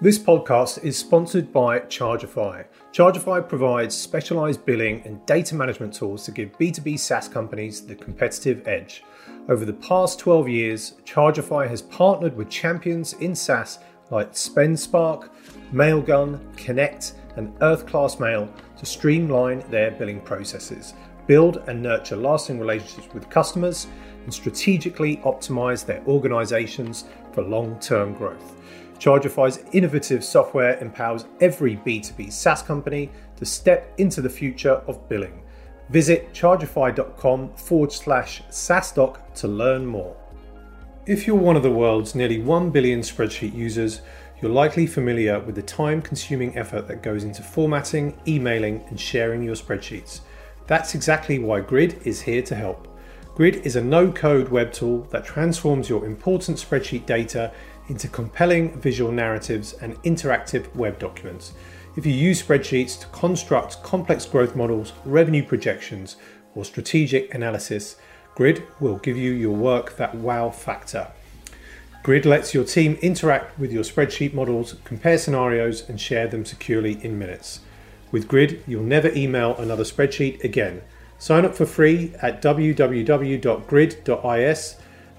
This podcast is sponsored by Chargify. Chargify provides specialized billing and data management tools to give B2B SaaS companies the competitive edge. Over the past 12 years, Chargify has partnered with champions in SaaS like SpendSpark, Mailgun, Connect, and Earth Class Mail to streamline their billing processes, build and nurture lasting relationships with customers, and strategically optimize their organizations for long term growth. Chargify's innovative software empowers every B2B SaaS company to step into the future of billing. Visit chargify.com forward slash SaaStock to learn more. If you're one of the world's nearly 1 billion spreadsheet users, you're likely familiar with the time consuming effort that goes into formatting, emailing, and sharing your spreadsheets. That's exactly why Grid is here to help. Grid is a no code web tool that transforms your important spreadsheet data into compelling visual narratives and interactive web documents. If you use spreadsheets to construct complex growth models, revenue projections, or strategic analysis, Grid will give you your work that wow factor. Grid lets your team interact with your spreadsheet models, compare scenarios, and share them securely in minutes. With Grid, you'll never email another spreadsheet again. Sign up for free at www.grid.is.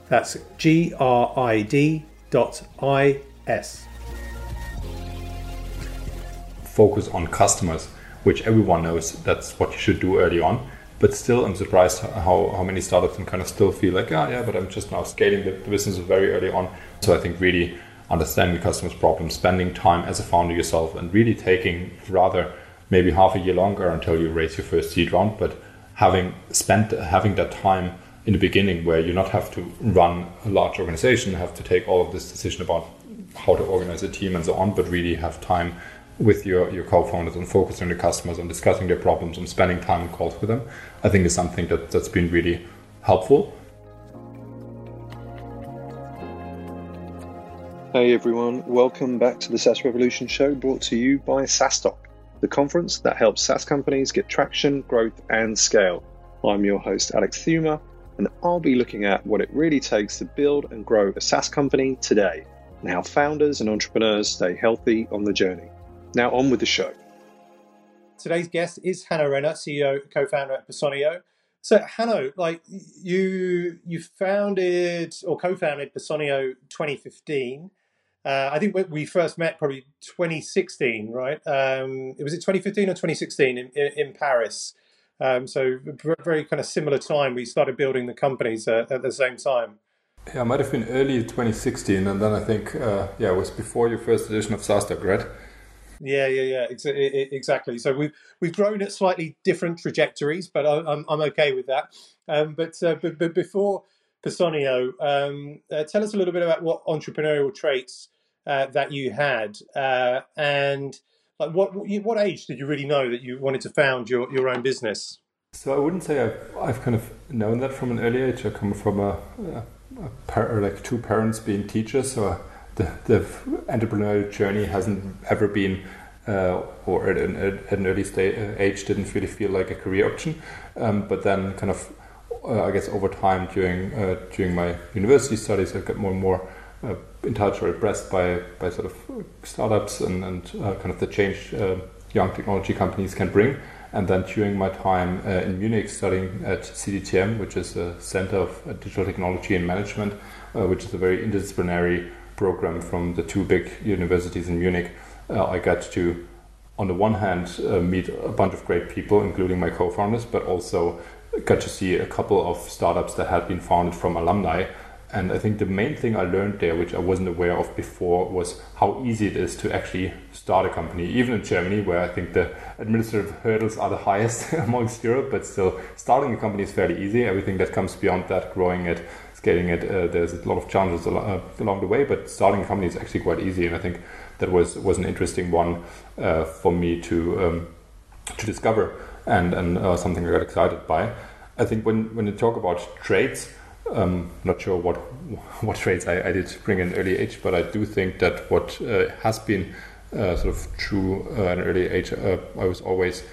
That's G R I D is. Focus on customers, which everyone knows that's what you should do early on. But still, I'm surprised how, how many startups can kind of still feel like, ah, yeah, but I'm just now scaling the, the business very early on. So I think really understanding the customer's problem, spending time as a founder yourself, and really taking rather maybe half a year longer until you raise your first seed round, but having spent having that time in the beginning where you not have to run a large organization, have to take all of this decision about how to organize a team and so on, but really have time with your, your co-founders and focus on the customers and discussing their problems and spending time on calls with them, I think is something that, that's been really helpful. Hey everyone, welcome back to the SaaS Revolution show brought to you by SaaStock, the conference that helps SaaS companies get traction, growth, and scale. I'm your host, Alex Theuma, and I'll be looking at what it really takes to build and grow a SaaS company today and how founders and entrepreneurs stay healthy on the journey. Now, on with the show. Today's guest is Hanno Renner, CEO, co-founder at Personio. So, Hanno, like you, you founded or co-founded Personio 2015. Uh, I think we first met probably 2016, right? Um, it was it 2015 or 2016 in, in, in Paris. Um, so very kind of similar time, we started building the companies uh, at the same time. Yeah, it might have been early 2016, and then I think uh, yeah, it was before your first edition of SaaStock, right? Yeah, yeah, yeah, ex- exactly. So we've we've grown at slightly different trajectories, but I, am I'm okay with that. Um, but, uh, but but before Personio, um, uh, tell us a little bit about what entrepreneurial traits uh, that you had, uh, and like what what age did you really know that you wanted to found your, your own business? So I wouldn't say I've, I've kind of known that from an early age. I come from a, a, a par, like two parents being teachers, so the, the entrepreneurial journey hasn't ever been uh, or at an, at an early stage, uh, age didn't really feel like a career option. Um, but then, kind of, uh, I guess over time during uh, during my university studies, I've got more and more uh, in touch or impressed by by sort of startups and and uh, kind of the change uh, young technology companies can bring. And then during my time uh, in Munich studying at CDTM, which is a Center of Digital Technology and Management, uh, which is a very interdisciplinary program from the two big universities in Munich, uh, I got to, on the one hand, meet a bunch of great people, including my co-founders, but also got to see a couple of startups that had been founded from alumni and I think the main thing I learned there, which I wasn't aware of before, was how easy it is to actually start a company, even in Germany, where I think the administrative hurdles are the highest amongst Europe, but still starting a company is fairly easy. Everything that comes beyond that, growing it, scaling it, uh, there's a lot of challenges al- uh, along the way, but starting a company is actually quite easy. And I think that was, was an interesting one uh, for me to, um, to discover and, and uh, something I got excited by. I think when, when you talk about traits, um, not sure what what traits I, I, did bring in early age, but I do think that what uh, has been uh, sort of true uh, in early age, uh, I was always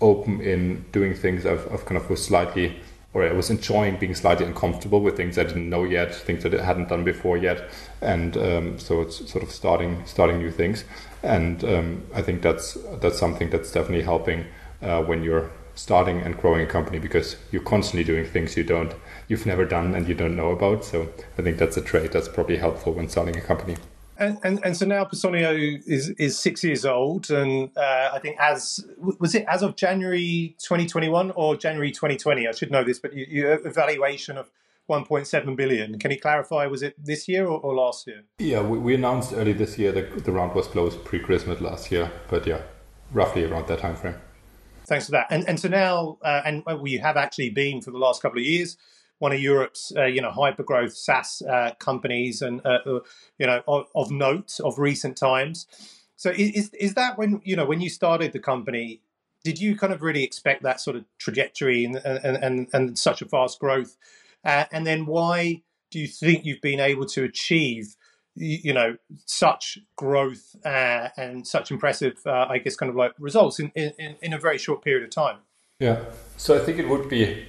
open in doing things. I've, I've, kind of was slightly or I was enjoying being slightly uncomfortable with things I didn't know yet, things that I hadn't done before yet, and um, so it's sort of starting starting new things, and um, I think that's that's something that's definitely helping uh, when you're starting and growing a company because you're constantly doing things you don't you've never done and you don't know about. So I think that's a trait that's probably helpful when starting a company. And, and, and so now Personio is is six years old, and uh, I think as was it as of January 2021 or January 2020? I should know this, but you, you evaluation of 1.7 billion. Can you clarify? Was it this year or, or last year? Yeah, we, we, announced early this year that the round was closed pre-Christmas last year, but yeah, roughly around that time frame. Thanks for that. And and so now, uh, and we have actually been for the last couple of years one of Europe's uh, you know hyper growth SaaS uh, companies and uh, uh, you know of, of, note of recent times. So is is that when you know when you started the company? Did you kind of really expect that sort of trajectory and and and, and such a fast growth? Uh, and then why do you think you've been able to achieve you know such growth uh, and such impressive I guess kind of like results in, in in a very short period of time? Yeah. So I think it would be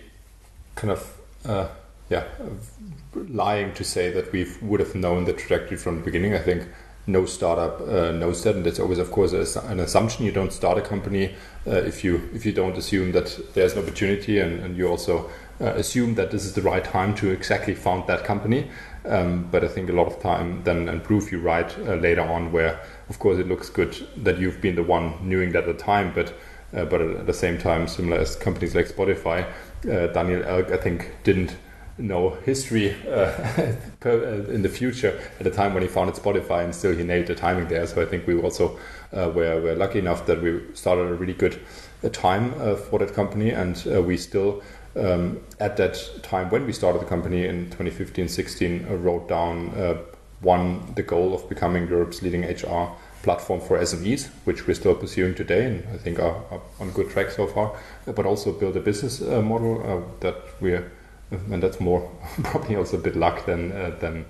kind of uh, yeah, lying to say that we would have known the trajectory from the beginning. I think no startup uh, knows that, and it's always, of course, an assumption. You don't start a company uh, if you if you don't assume that there's an opportunity, and, and you also uh, assume that this is the right time to exactly found that company. Um, but I think a lot of time then and prove you right uh, later on, where of course it looks good that you've been the one knowing that at the time, but uh, but at the same time, similar as companies like Spotify, uh, Daniel Ek, I think, didn't know history uh, uh, in the future at the time when he founded Spotify, and still he nailed the timing there. So I think we also uh, were, were lucky enough that we started a really good uh, time for that company, and we still. Um, at that time, when we started the company in 2015-16, wrote down one the goal of becoming Europe's leading HR platform for SMEs, which we're still pursuing today, and I think are, are on good track so far. But also build a business uh, model uh, that we're, and that's more probably also a bit luck than uh, than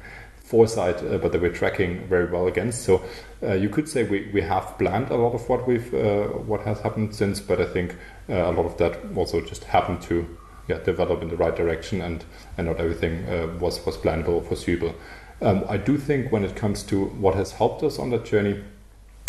foresight, uh, but that we're tracking very well against. So uh, you could say we, we have planned a lot of what we've what has happened since, but I think a lot of that also just happened to yeah, develop in the right direction, and and not everything was was plannable or foreseeable. Um, I do think when it comes to what has helped us on that journey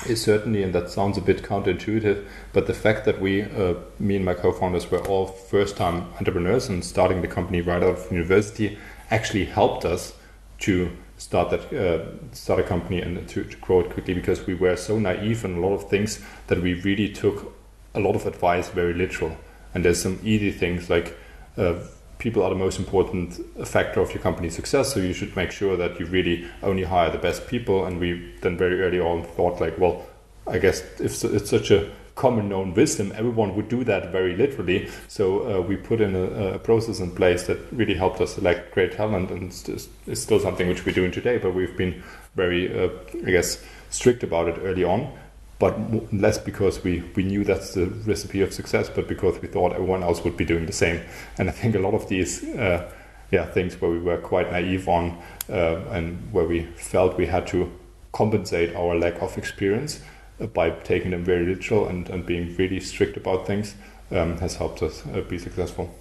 is certainly, and that sounds a bit counterintuitive, but the fact that we, uh, me and my co-founders, were all first-time entrepreneurs and starting the company right out of university, actually helped us to start that uh, start a company and to, to, grow it quickly because we were so naive in a lot of things that we really took a lot of advice very literal. And there's some easy things like uh, people are the most important factor of your company's success. So you should make sure that you really only hire the best people. And we then very early on thought like, well, I guess if it's such a common known wisdom, everyone would do that very literally. So uh, we put in a, a, process in place that really helped us select great talent, and it's, it's still something which we're doing today. But we've been very, uh, I guess, strict about it early on but less because we, we knew that's the recipe of success, but because we thought everyone else would be doing the same. And I think a lot of these uh, yeah, things where we were quite naive on uh, and where we felt we had to compensate our lack of experience uh, by taking them very literal and, and being really strict about things um, has helped us uh, be successful.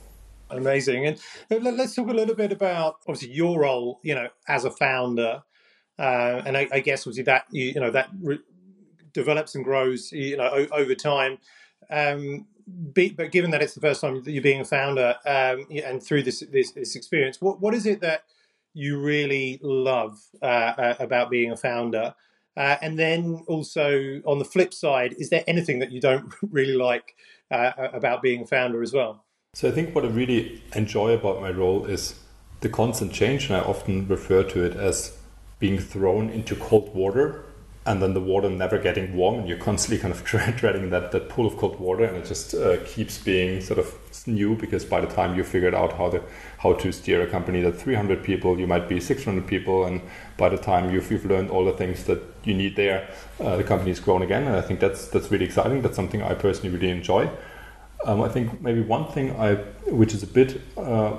Amazing. And let's talk a little bit about obviously your role, you know, as a founder. Uh, and I, I, guess obviously that you, you know that re- develops and grows, you know, o- over time. Um, be, but given that it's the first time that you're being a founder, um, and through this, this, this experience, what what is it that you really love uh, uh, about being a founder? Uh, and then also on the flip side, is there anything that you don't really like uh, about being a founder as well? So I think what I really enjoy about my role is the constant change, and I often refer to it as being thrown into cold water and then the water never getting warm and you're constantly kind of treading that, that pool of cold water and it just uh, keeps being sort of new because by the time you figured out how to how to steer a company that 300 people you might be 600 people and by the time you've, you've learned all the things that you need there uh, the company's grown again and I think that's that's really exciting. That's something I personally really enjoy. Um, I think maybe one thing I which is a bit uh,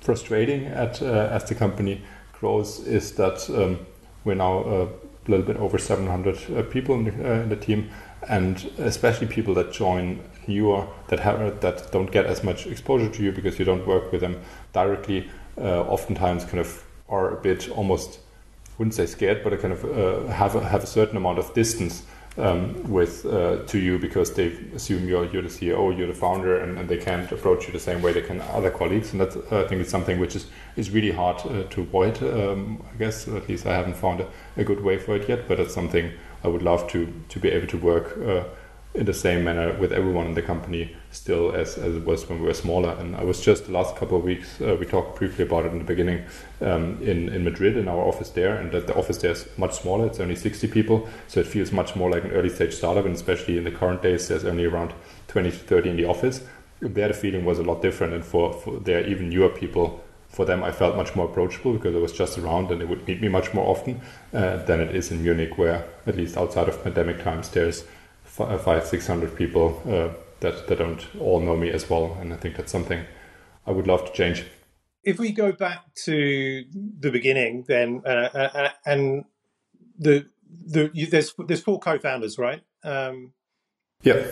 frustrating at uh, as the company grows is that um, we're now uh, a little bit over 700 people in the, in the team, and especially people that join newer that have that don't get as much exposure to you because you don't work with them directly. Uh, oftentimes, kind of are a bit almost wouldn't say scared, but kind of uh, have a, have a certain amount of distance um, with uh, to you because they assume you're you're the CEO, you're the founder, and, and, they can't approach you the same way they can other colleagues. And that I think it's something which is is really hard uh, to avoid. Um, I guess at least I haven't found a, a, good way for it yet, but it's something I would love to to be able to work uh, in the same manner with everyone in the company still as, as it was when we were smaller. And I was just the last couple of weeks, uh, we talked briefly about it in the beginning um, in, in Madrid in our office there. And that the office there is much smaller, it's only 60 people. So it feels much more like an early stage startup. And especially in the current days, there's only around 20 to 30 in the office. There, the feeling was a lot different. And for, for there, even newer people, for them, I felt much more approachable because I was just around and they would meet me much more often uh, than it is in Munich, where at least outside of pandemic times, there's uh, five, six hundred people uh, that they don't all know me as well, and I think that's something I would love to change. If we go back to the beginning, then uh, uh, uh and the the you, there's there's four co-founders, right? Um, yeah,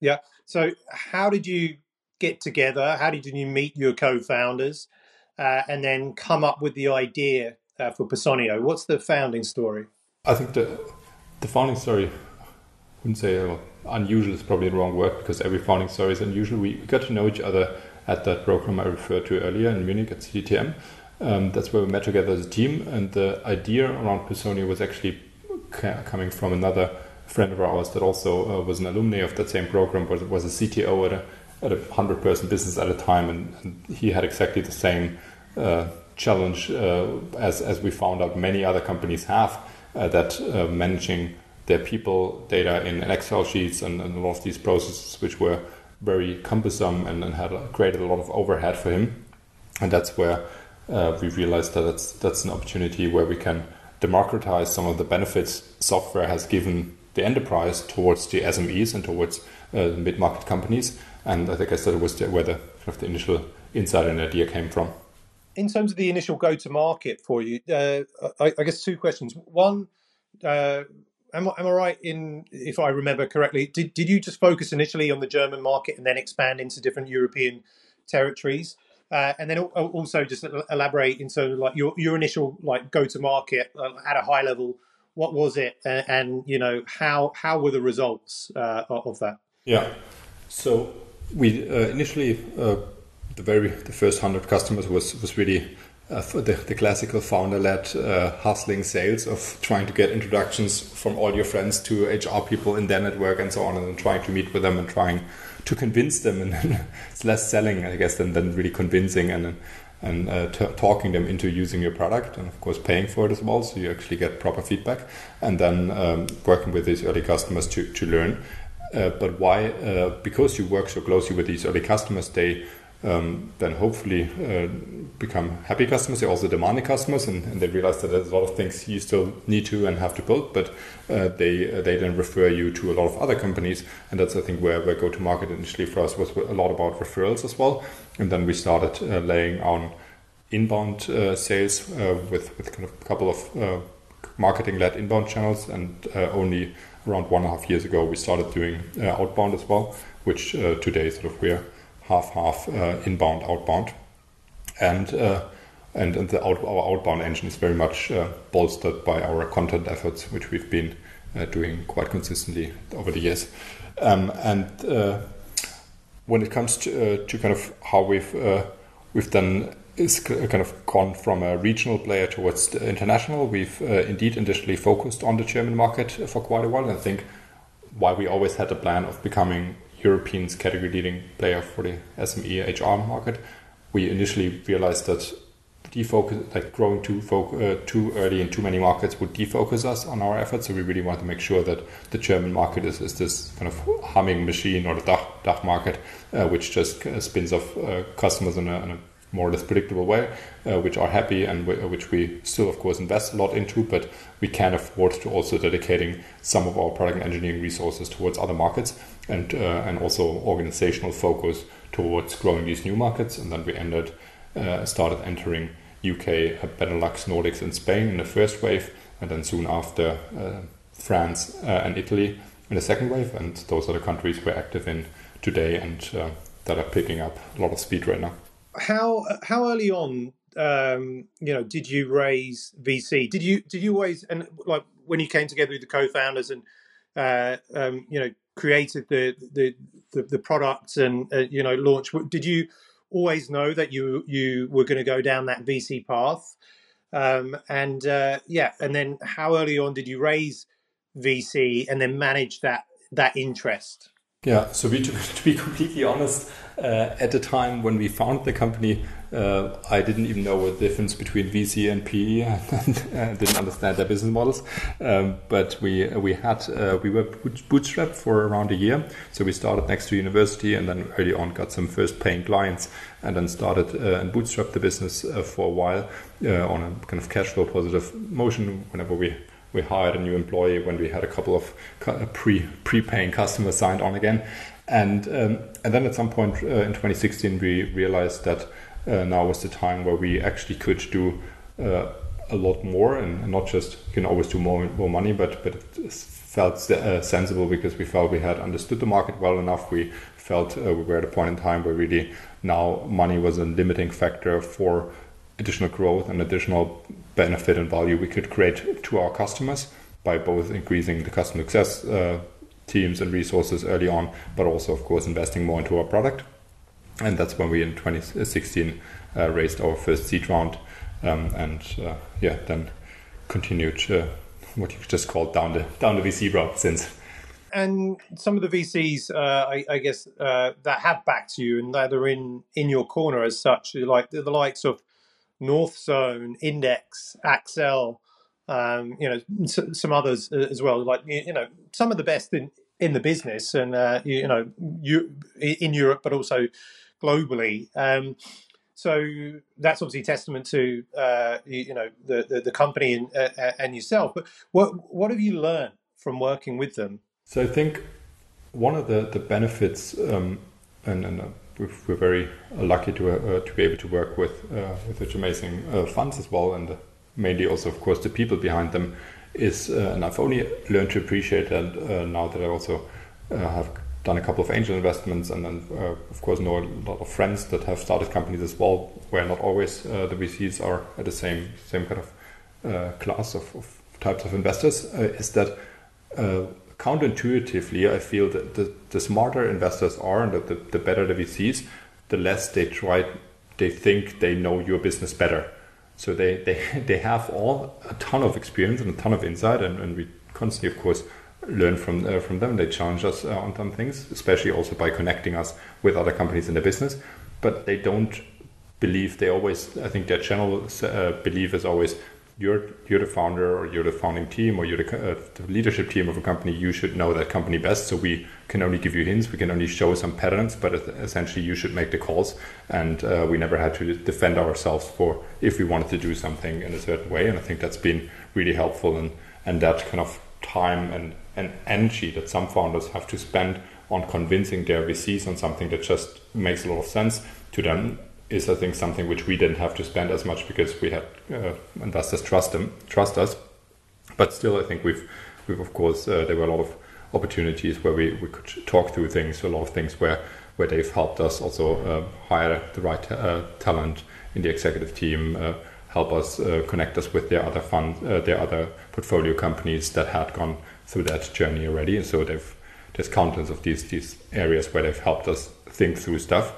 yeah. So how did you get together? How did you meet your co-founders, uh, and then come up with the idea for Personio? What's the founding story? I think the the founding story wouldn't say uh, unusual is probably the wrong word because every founding story is unusual. We got to know each other at that program I referred to earlier in Munich at CDTM. Um, that's where we met together as a team, and the idea around Personio was actually ca- coming from another friend of ours that also uh, was an alumni of that same program, but was a CTO at a at a hundred person business at a time, and, and he had exactly the same uh, challenge uh, as as we found out many other companies have uh, that uh, managing their people data in Excel sheets and, and, a lot of these processes, which were very cumbersome and, and had created a lot of overhead for him. And that's where uh, we realized that that's, that's an opportunity where we can democratize some of the benefits software has given the enterprise towards the SMEs and towards uh, mid-market companies. And I think I said it was where the, kind of the initial insight and idea came from. In terms of the initial go-to-market for you, uh, I, I, guess two questions. One, uh, am, am I right in if I remember correctly? Did did you just focus initially on the German market and then expand into different European territories? Uh, and then also just elaborate into like your your initial like go to market uh, at a high level. What was it, and, and you know how how were the results uh, of that? Yeah, so we uh, initially uh, the very the first hundred customers was was really uh, the, the, classical founder-led uh, hustling sales of trying to get introductions from all your friends to HR people in their network and so on, and then trying to meet with them and trying to convince them. And it's less selling, I guess, than, than really convincing and and uh, talking them into using your product, and of course paying for it as well, so you actually get proper feedback, and then um, working with these early customers to to learn. Uh, but why? Uh, because you work so closely with these early customers, they um, then hopefully uh, become happy customers. They're also demanding customers, and, and, they realize that there's a lot of things you still need to and have to build. But uh, they uh, they then refer you to a lot of other companies, and that's I think where, where go to market initially for us was a lot about referrals as well. And then we started uh, laying on inbound uh, sales uh, with with kind of a couple of marketing led inbound channels, and only around one and a half years ago we started doing outbound as well, which today sort of we're half half uh, inbound outbound, and uh, and, and the out, our outbound engine is very much uh, bolstered by our content efforts, which we've been doing quite consistently over the years. Um, and when it comes to, to kind of how we've we've done is kind of gone from a regional player towards the international. We've uh, indeed initially focused on the German market for quite a while. And I think why we always had a plan of becoming Europeans category leading player for the SME HR market, we initially realized that defocus, like growing too uh, too early in too many markets, would defocus us on our efforts. So we really want to make sure that the German market is, is this kind of humming machine, or the DACH, DACH market, uh, which just uh, spins off uh, customers in a, in a more or less predictable way, uh, which are happy and w- which we still, of course, invest a lot into, but we can afford to also dedicating some of our product engineering resources towards other markets and uh, and also organizational focus towards growing these new markets. And then we ended uh, started entering UK, uh, Benelux, Nordics, and Spain in the first wave, and then soon after uh, France uh, and Italy in the second wave. And those are the countries we're active in today and uh, that are picking up a lot of speed right now. How how early on, um, you know, did you raise VC? Did you did you always and like when you came together with the co-founders and uh, um, you know created the the the, the products and uh, you know launch? Did you always know that you you were going to go down that VC path? Um, and uh, yeah, and then how early on did you raise VC and then manage that that interest? Yeah, so we, to, to be completely honest, uh, at the time when we founded the company, uh, I didn't even know what the difference between VC and PE, and didn't understand their business models. Um, but we we had uh, we were bootstrapped for around a year, so we started next to university, and then early on got some first paying clients, and then started uh, and bootstrapped the business uh, for a while uh, on a kind of cash flow positive motion. Whenever we we hired a new employee when we had a couple of uh, pre pre-paying customers signed on again, and um, and then at some point uh, in 2016 we realized that uh, now was the time where we actually could do uh, a lot more and, and, not just you can always do more more money, but but it felt uh, sensible because we felt we had understood the market well enough. We felt uh, we were at a point in time where really now money was a limiting factor for additional growth and additional benefit and value we could create to our customers by both increasing the customer success uh, teams and resources early on, but also, of course, investing more into our product. And that's when we in 2016 uh, raised our first seed round, um, and uh, yeah, then continued uh, what you just call down the down the VC route since. And some of the VCs, uh, I, I, guess, uh, that have backed you and that are in in your corner as such, like the, the likes of Northzone, Index, Accel, um, you know, some others as well. Like you know, some of the best in in the business, and uh, you know, you, in Europe, but also globally. Um, so that's obviously testament to uh, you, know the the, the company and, uh, and yourself. But what what have you learned from working with them? So I think one of the the benefits, um, and, and uh, we're very lucky to uh, to be able to work with uh, with such amazing uh, funds as well, and uh, mainly also, of course, the people behind them. Is uh, and I've only learned to appreciate that uh, now that I also have done a couple of angel investments, and then of course know a lot of friends that have started companies as well, where not always the VCs are at the same same kind of class of, of, types of investors. is that counterintuitively, I feel that the, the smarter investors are and the, the better the VCs, the less they try, they think they know your business better. So they, they, they have all a ton of experience and a ton of insight, and, and we constantly, of course, learn from uh, from them. They challenge us uh, on some things, especially also by connecting us with other companies in the business. But they don't believe they always. I think their general uh, belief is always you're you're the founder or you're the founding team or you're the, uh, the, leadership team of a company you should know that company best. So we can only give you hints. We can only show some patterns but essentially you should make the calls. And uh, we never had to defend ourselves for if we wanted to do something in a certain way. And i think that's been really helpful. And and that kind of time and, and energy that some founders have to spend on convincing their vcs on something that just makes a lot of sense to them is I think something which we didn't have to spend as much because we had uh, investors trust them, trust us. But still, I think we've we've of course uh, there were a lot of opportunities where we, we could talk through things, a lot of things where where they've helped us also uh, hire the right uh, talent in the executive team, uh, help us uh, connect us with their other fund, their other portfolio companies that had gone through that journey already. And so they've there's countless of these these areas where they've helped us think through stuff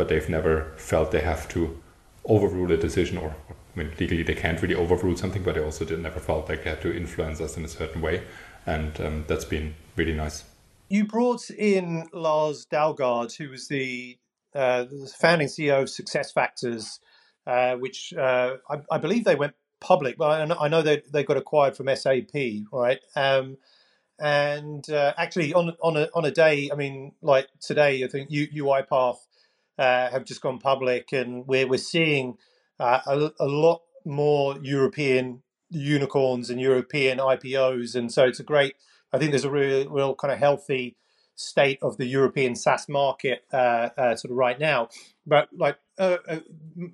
but they've never felt they have to overrule a decision or, I mean, legally they can't really overrule something, but they also did, never felt like they had to influence us in a certain way. And um, that's been really nice. You brought in Lars Dalgaard, who was the, uh, founding CEO of SuccessFactors, uh, which uh, I, I, believe they went public, but I know, I know they, they got acquired from SAP, right? Um, and uh, actually, on on a on a day, I mean, like today, I think UiPath uh, have just gone public, and we're we're seeing uh, a, a, lot more European unicorns and European IPOs, and so it's a great. I think there's a real, real kind of healthy state of the European SaaS market uh, uh, sort of right now. But like uh,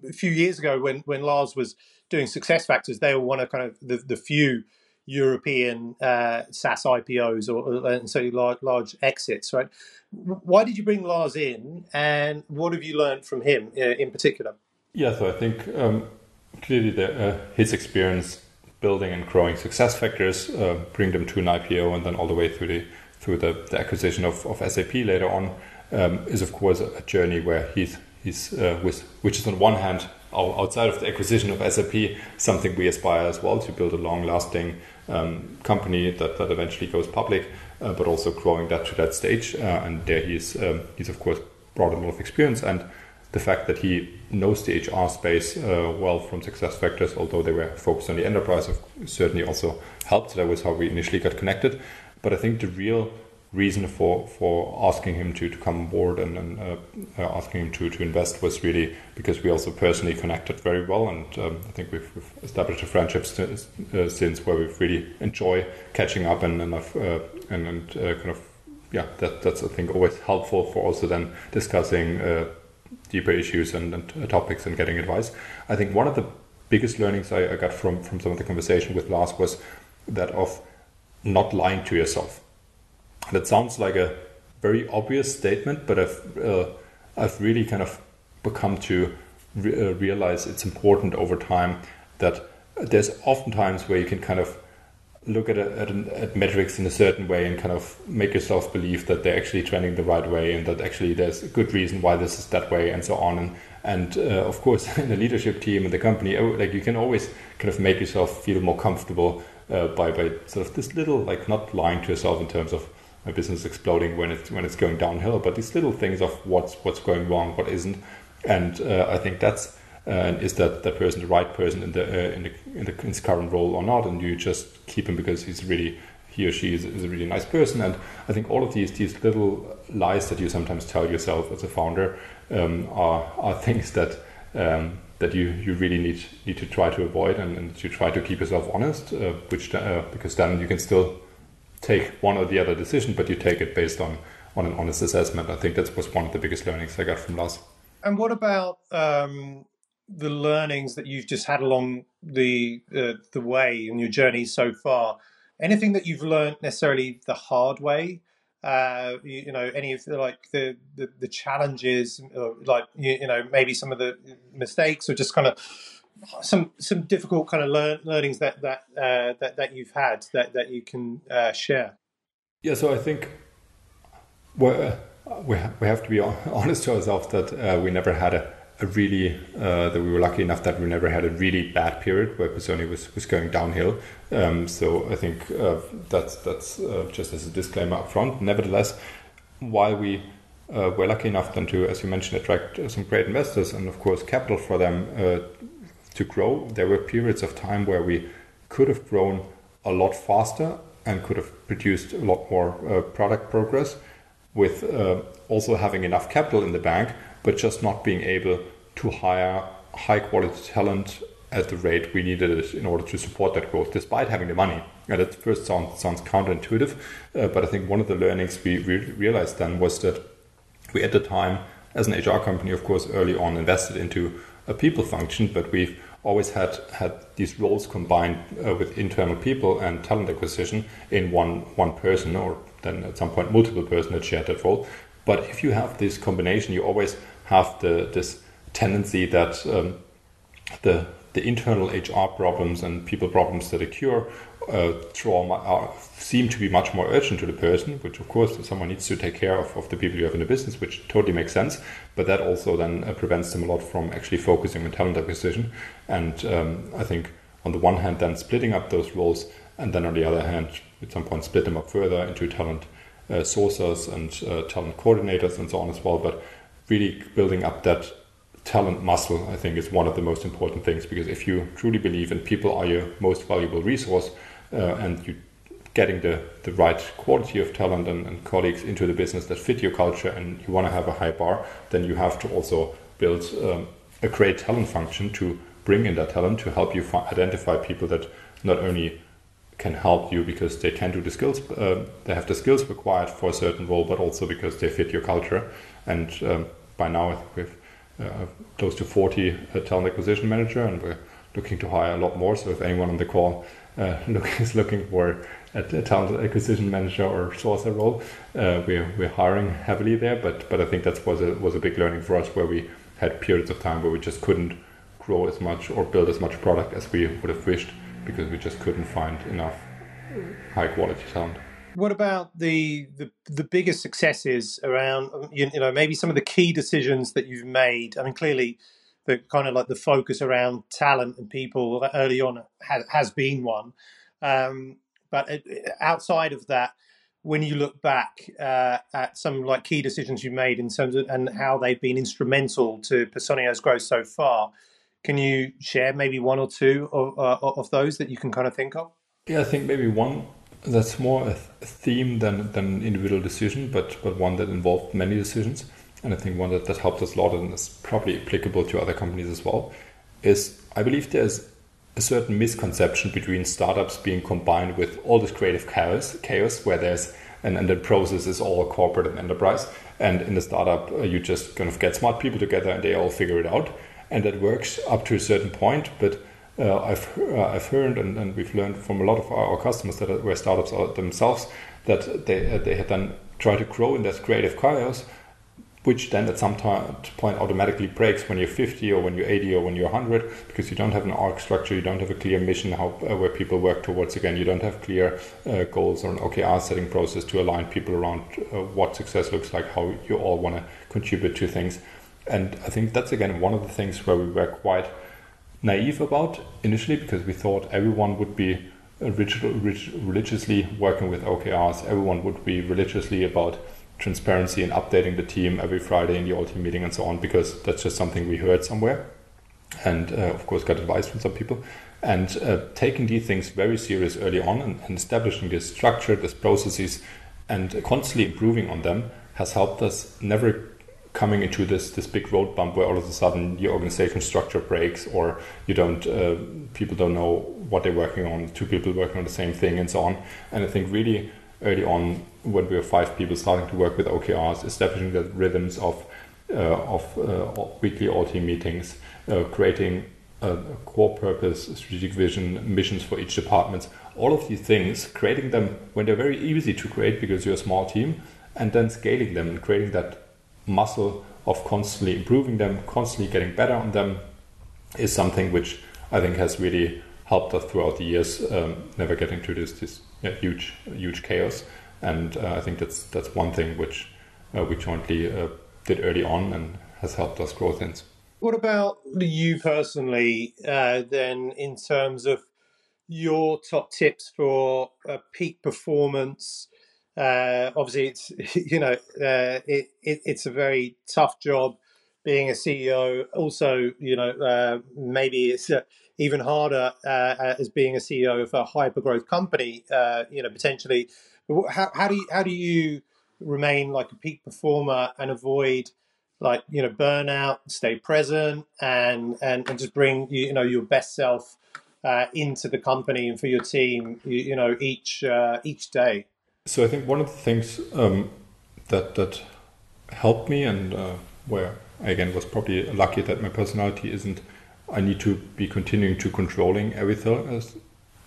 a few years ago, when when Lars was doing SuccessFactors, they were one of kind of the, the few European uh, SaaS IPOs or and so large, large exits, right? Why did you bring Lars in, and what have you learned from him uh, in particular? Yeah, so I think um, clearly the, uh, his experience building and growing SuccessFactors, uh, bring them to an IPO, and then all the way through the through the, the acquisition of, of SAP later on, um, is of course a journey where he's he's uh, with which is on one hand outside of the acquisition of SAP something we aspire as well to build a long lasting um, company that, that eventually goes public, uh, but also growing that to that stage. Uh, and there he's um, he's of course brought a lot of experience and the fact that he knows the HR space uh, well from SuccessFactors, although they were focused on the enterprise, certainly also helped. That was how we initially got connected. But I think the real reason for, for asking him to, to come on board and, and uh, uh, asking him to, to invest was really because we also personally connected very well. And um, I think we've, we've, established a friendship st- uh, since where we really enjoy catching up and, and, uh, and, and uh, kind of, yeah, that, that's, I think, always helpful for also then discussing uh, deeper issues and, and, topics and getting advice. I think one of the biggest learnings I, I got from, from some of the conversation with Lars was that of not lying to yourself that sounds like a very obvious statement, but I've uh, I've really kind of become to re- uh, realize it's important over time that there's often times where you can kind of look at, a, at, an, at, metrics in a certain way and kind of make yourself believe that they're actually trending the right way and that actually there's a good reason why this is that way and so on. And and uh, of course in the leadership team and the company oh, like you can always kind of make yourself feel more comfortable uh, by by sort of this little like not lying to yourself in terms of my business exploding when it's when it's going downhill. But these little things of what's what's going wrong, what isn't, and uh, I think that's uh, is that that person the right person in the uh, in the in the in his current role or not, and you just keep him because he's really he or she is, is a really nice person. And I think all of these these little lies that you sometimes tell yourself as a founder um, are are things that. Um, that you, you really need need to try to avoid and, and to try to keep yourself honest, uh, which uh, because then you can still take one or the other decision, but you take it based on on an honest assessment. I think that was one of the biggest learnings I got from Lars. And what about um, the learnings that you've just had along the uh, the way in your journey so far? Anything that you've learned necessarily the hard way? Uh, you, you, know, any of the, like the the, the challenges, like you, you know, maybe some of the mistakes, or just kind of some some difficult kind of learn, learnings that that uh, that that you've had that that you can uh, share. Yeah, so I think well, we we have to be honest to ourselves that uh, we never had a, a really uh, that we were lucky enough that we never had a really bad period where Personio was was going downhill. Um, so I think uh, that's that's uh, just as a disclaimer up front. Nevertheless, while we uh, were lucky enough then to, as you mentioned, attract some great investors and of course capital for them uh, to grow. There were periods of time where we could have grown a lot faster and could have produced a lot more uh, product progress with uh, also having enough capital in the bank, but just not being able to hire high quality talent at the rate we needed it in order to support that growth, despite having the money. And at first sounds, sounds counterintuitive, uh, but I think one of the learnings we re- realized then was that we at the time, as an HR company, of course, early on invested into a people function, but we've always had had these roles combined uh, with internal people and talent acquisition in one one person, or then at some point multiple person that shared that role. But if you have this combination, you always have the this tendency that um, the the internal HR problems and people problems that occur uh, trauma are, seem to be much more urgent to the person, which of course someone needs to take care of, of the people you have in the business, which totally makes sense. But that also then uh, prevents them a lot from actually focusing on talent acquisition. And um, I think on the one hand, then splitting up those roles, and then on the other hand, at some point split them up further into talent uh, and uh, talent coordinators and so on as well. But really building up that talent muscle, I think, is one of the most important things because if you truly believe in people are your most valuable resource, uh, and you getting the, the right quality of talent and, and, colleagues into the business that fit your culture and you want to have a high bar, then you have to also build um, a great talent function to bring in that talent to help you identify people that not only can help you because they can do the skills, uh, they have the skills required for a certain role, but also because they fit your culture. And um, by now, I think we've uh, close to 40 uh, talent acquisition manager, and we're looking to hire a lot more. So if anyone on the call uh, look, is looking for a, a talent acquisition manager or sourcer role. Uh, we're we're hiring heavily there, but but I think that was a was a big learning for us where we had periods of time where we just couldn't grow as much or build as much product as we would have wished because we just couldn't find enough high quality talent. What about the, the the biggest successes around you, you know maybe some of the key decisions that you've made? I mean, clearly the kind of like the focus around talent and people early on has, has been one. Um, but outside of that, when you look back uh, at some like key decisions you made in terms of and how they've been instrumental to Personio's growth so far, can you share maybe one or two of, uh, of those that you can kind of think of? Yeah, I think maybe one that's more a theme than, than an individual decision, but, but one that involved many decisions. And I think one that, that helped us a lot and is probably applicable to other companies as well is I believe there's a certain misconception between startups being combined with all this creative chaos, chaos where there's and, and the process is all corporate and enterprise. And in the startup, uh, you just kind of get smart people together and they all figure it out and that works up to a certain point. But uh, I've uh, I've heard and, and we've learned from a lot of our, customers that were startups are themselves that they uh, they had then tried to grow in that creative chaos, which then at some point automatically breaks when you're 50 or when you're 80 or when you're 100 because you don't have an org structure, you don't have a clear mission how uh, where people work towards. Again, you don't have clear uh, goals or an OKR setting process to align people around uh, what success looks like, how you all want to contribute to things. And I think that's again one of the things where we were quite naive about initially because we thought everyone would be religiously working with OKRs, everyone would be religiously about transparency and updating the team every Friday in the all team meeting and so on because that's just something we heard somewhere. And uh, of course got advice from some people. And uh, taking these things very serious early on and, and establishing this structure, these processes and constantly improving on them has helped us never coming into this this big road bump where all of a sudden your organization structure breaks or you don't uh, people don't know what they're working on two people working on the same thing and so on. And i think really early on when we were five people starting to work with okrs establishing the rhythms of uh, of uh, weekly all team meetings uh, creating a, core purpose strategic vision missions for each department all of these things creating them when they're very easy to create because you're a small team and then scaling them and creating that muscle of constantly improving them, constantly getting better on them, is something which I think has really helped us throughout the years, um, never getting to this this yeah, huge huge chaos. And uh, I think that's that's one thing which uh, we jointly uh, did early on and has helped us grow things. What about you personally, then, in terms of your top tips for peak performance? Uh, obviously, it's you know uh, it, it, it's a very tough job being a CEO. Also, you know uh, maybe it's even harder as being a CEO of a hyper growth company. You know potentially. How, how do you how do you remain like a peak performer and avoid like you know burnout, stay present, and and, and just bring you know your best self into the company and for your team. You, you know each each day. So I think one of the things um, that that helped me and uh, where I again was probably lucky that my personality isn't. I need to be continuing to controlling everything, as,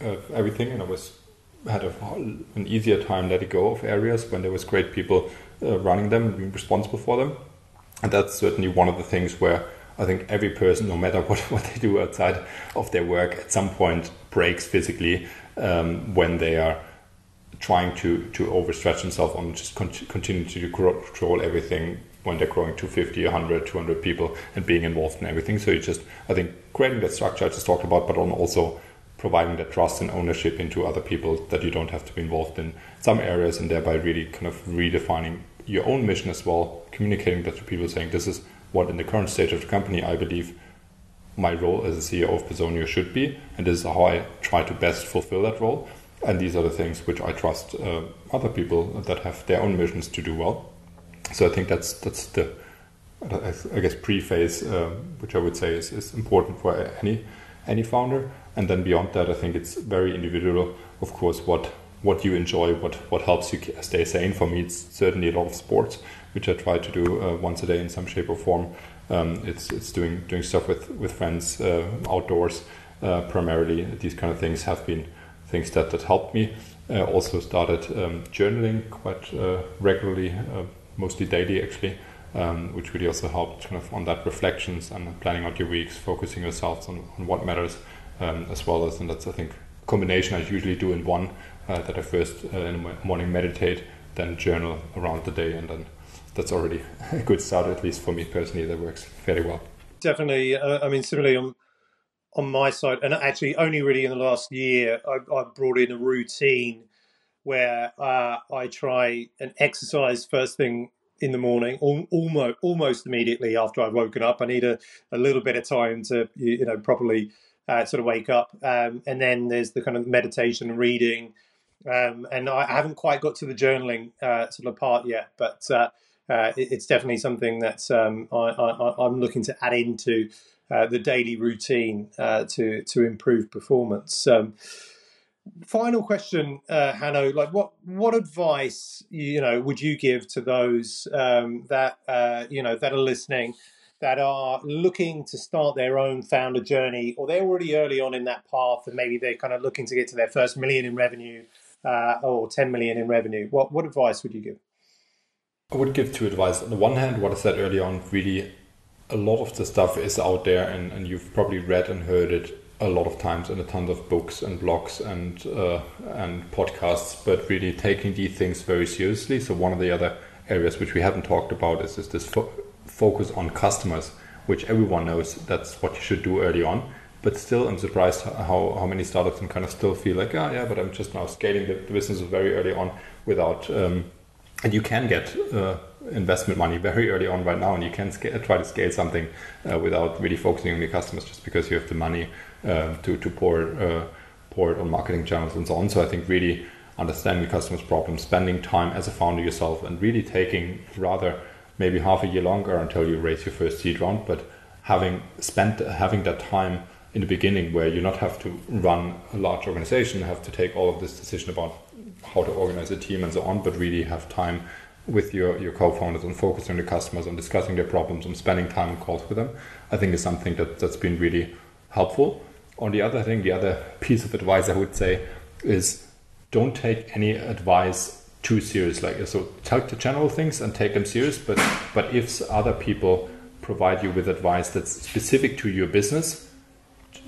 uh, everything, and I was had a, an easier time letting go of areas when there was great people uh, running them and being responsible for them. And that's certainly one of the things where I think every person, no matter what, what they do outside of their work, at some point breaks physically um, when they are trying to to overstretch themselves on just con- continue to control everything when they're growing to 50 100 200 people and being involved in everything so you just i think creating that structure i just talked about but on also providing that trust and ownership into other people that you don't have to be involved in some areas and thereby really kind of redefining your own mission as well communicating that to people saying this is what in the current stage of the company i believe my role as a ceo of personio should be and this is how i try to best fulfill that role and these are the things which I trust uh, other people that have their own missions to do well. So I think that's that's the I guess pre-phase, uh, which I would say is, is important for any any founder. And then beyond that, I think it's very individual. Of course, what what you enjoy, what what helps you stay sane. For me, it's certainly a lot of sports, which I try to do uh, once a day in some shape or form. Um, it's it's doing doing stuff with with friends uh, outdoors. Uh, primarily, these kind of things have been things that, that helped me. Uh, also started um, journaling quite uh, regularly, uh, mostly daily actually, um, which really also helped kind of on that reflections and planning out your weeks, focusing yourselves on, on what matters, um, as well as, and that's I think combination I usually do in one uh, that I first uh, in the morning meditate, then journal around the day, and then that's already a good start, at least for me personally. That works fairly well. Definitely. Uh, I mean, similarly on on my side, and actually only really in the last year, I, I brought in a routine where uh, I try and exercise first thing in the morning, almost almost immediately after I've woken up. I need a, a little bit of time to you know properly uh, sort of wake up, um, and then there's the kind of meditation and reading, um, and I haven't quite got to the journaling uh, sort of part yet, but uh, uh it, it's definitely something that um, I, am looking to add into uh, the daily routine uh, to to improve performance. Um, final question, Hanno. Like, what what advice you know would you give to those um, that you know that are listening, that are looking to start their own founder journey, or they're already early on in that path, and maybe they're kind of looking to get to their first million in revenue uh, or ten million in revenue? What what advice would you give? I would give two advice. On the one hand, what I said early on, really, a lot of the stuff is out there, and, and you've probably read and heard it a lot of times in a ton of books and blogs and uh, and podcasts, but really taking these things very seriously. So one of the other areas which we haven't talked about is, is this fo- focus on customers, which everyone knows that's what you should do early on. But still, I'm surprised how, how many startups can kind of still feel like, ah, yeah, but I'm just now scaling the, the business very early on without. Um, and you can get uh, investment money very early on right now, and you can sc- try to scale something uh, without really focusing on your customers just because you have the money um, to to pour uh, pour it on marketing channels and so on. So I think really understanding the customer's problem, spending time as a founder yourself, and really taking rather maybe half a year longer until you raise your first seed round, but having spent having that time in the beginning where you not have to run a large organization, have to take all of this decision about how to organize a team and so on, but really have time with your, your co-founders and focusing on the customers and discussing their problems and spending time on calls with them, I think is something that, that's been really helpful. On the other thing, the other piece of advice I would say is don't take any advice too serious. Like so, take the general things and take them serious. But but if other people provide you with advice that's specific to your business,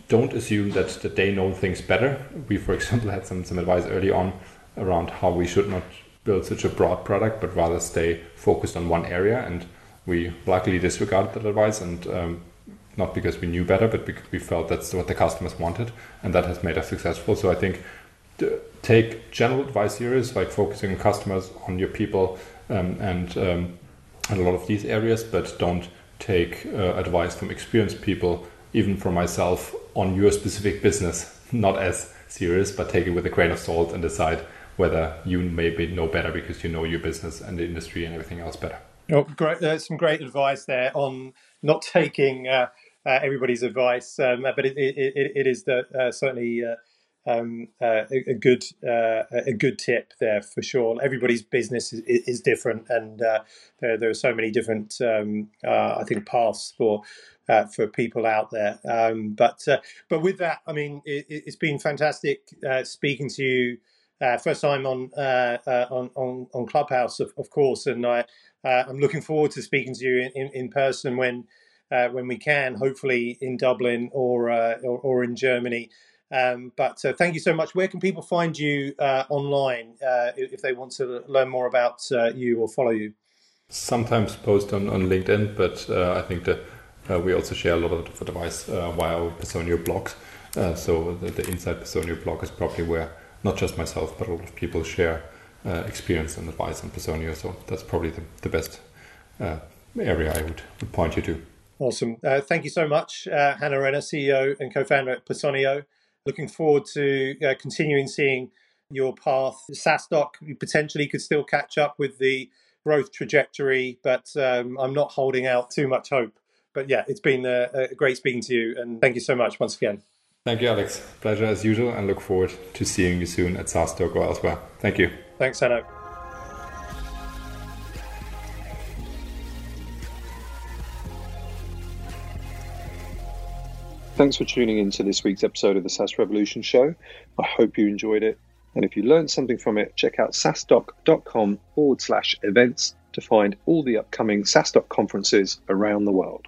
don't assume that, that they know things better. We, for example, had some some advice early on around how we should not build such a broad product, but rather stay focused on one area. And we luckily disregarded that advice and um, not because we knew better, but because we felt that's what the customers wanted, and that has made us successful. So I think take general advice serious, like focusing on customers, on your people, um, and um, a lot of these areas, but don't take uh, advice from experienced people, even from myself, on your specific business, not as serious, but take it with a grain of salt and decide whether you maybe know better because you know your business and the industry and everything else better. Oh, great! There's some great advice there on not taking uh, uh, everybody's advice, um, but it, it, it, is the, uh, certainly uh, um, uh, a, a, good uh, a good tip there for sure. Everybody's business is, is different, and there, there are so many different um, I think paths for. for people out there, um, but but with that, I mean, it, has been fantastic speaking to you. first time on, on on on Clubhouse, of, of course, and I I'm looking forward to speaking to you in, in, in person when uh, when we can, hopefully in Dublin or uh, or, or, in Germany. Um, but uh, thank you so much. Where can people find you uh, online uh, if they want to learn more about uh, you or follow you? Sometimes post on, on LinkedIn, but I think that we also share a lot of advice via our Personio blogs. so the, the Inside Personio blog is probably where not just myself, but a lot of people share experience and advice on Personio. So that's probably the, the best area I would, would point you to. Awesome. Uh, thank you so much, uh, Hanno Renner, CEO and co founder at Personio. Looking forward to uh, continuing seeing your path. SaaStock potentially could still catch up with the growth trajectory, but um, I'm not holding out too much hope. But yeah, it's been a, a great speaking to you, and thank you so much once again. Thank you, Alex. Pleasure as usual, and look forward to seeing you soon at SaaStock or elsewhere. Thank you. Thanks, Hanno. Thanks for tuning in to this week's episode of the SaaS Revolution Show. I hope you enjoyed it. And if you learned something from it, check out saastock.com forward slash events to find all the upcoming SaaStock conferences around the world.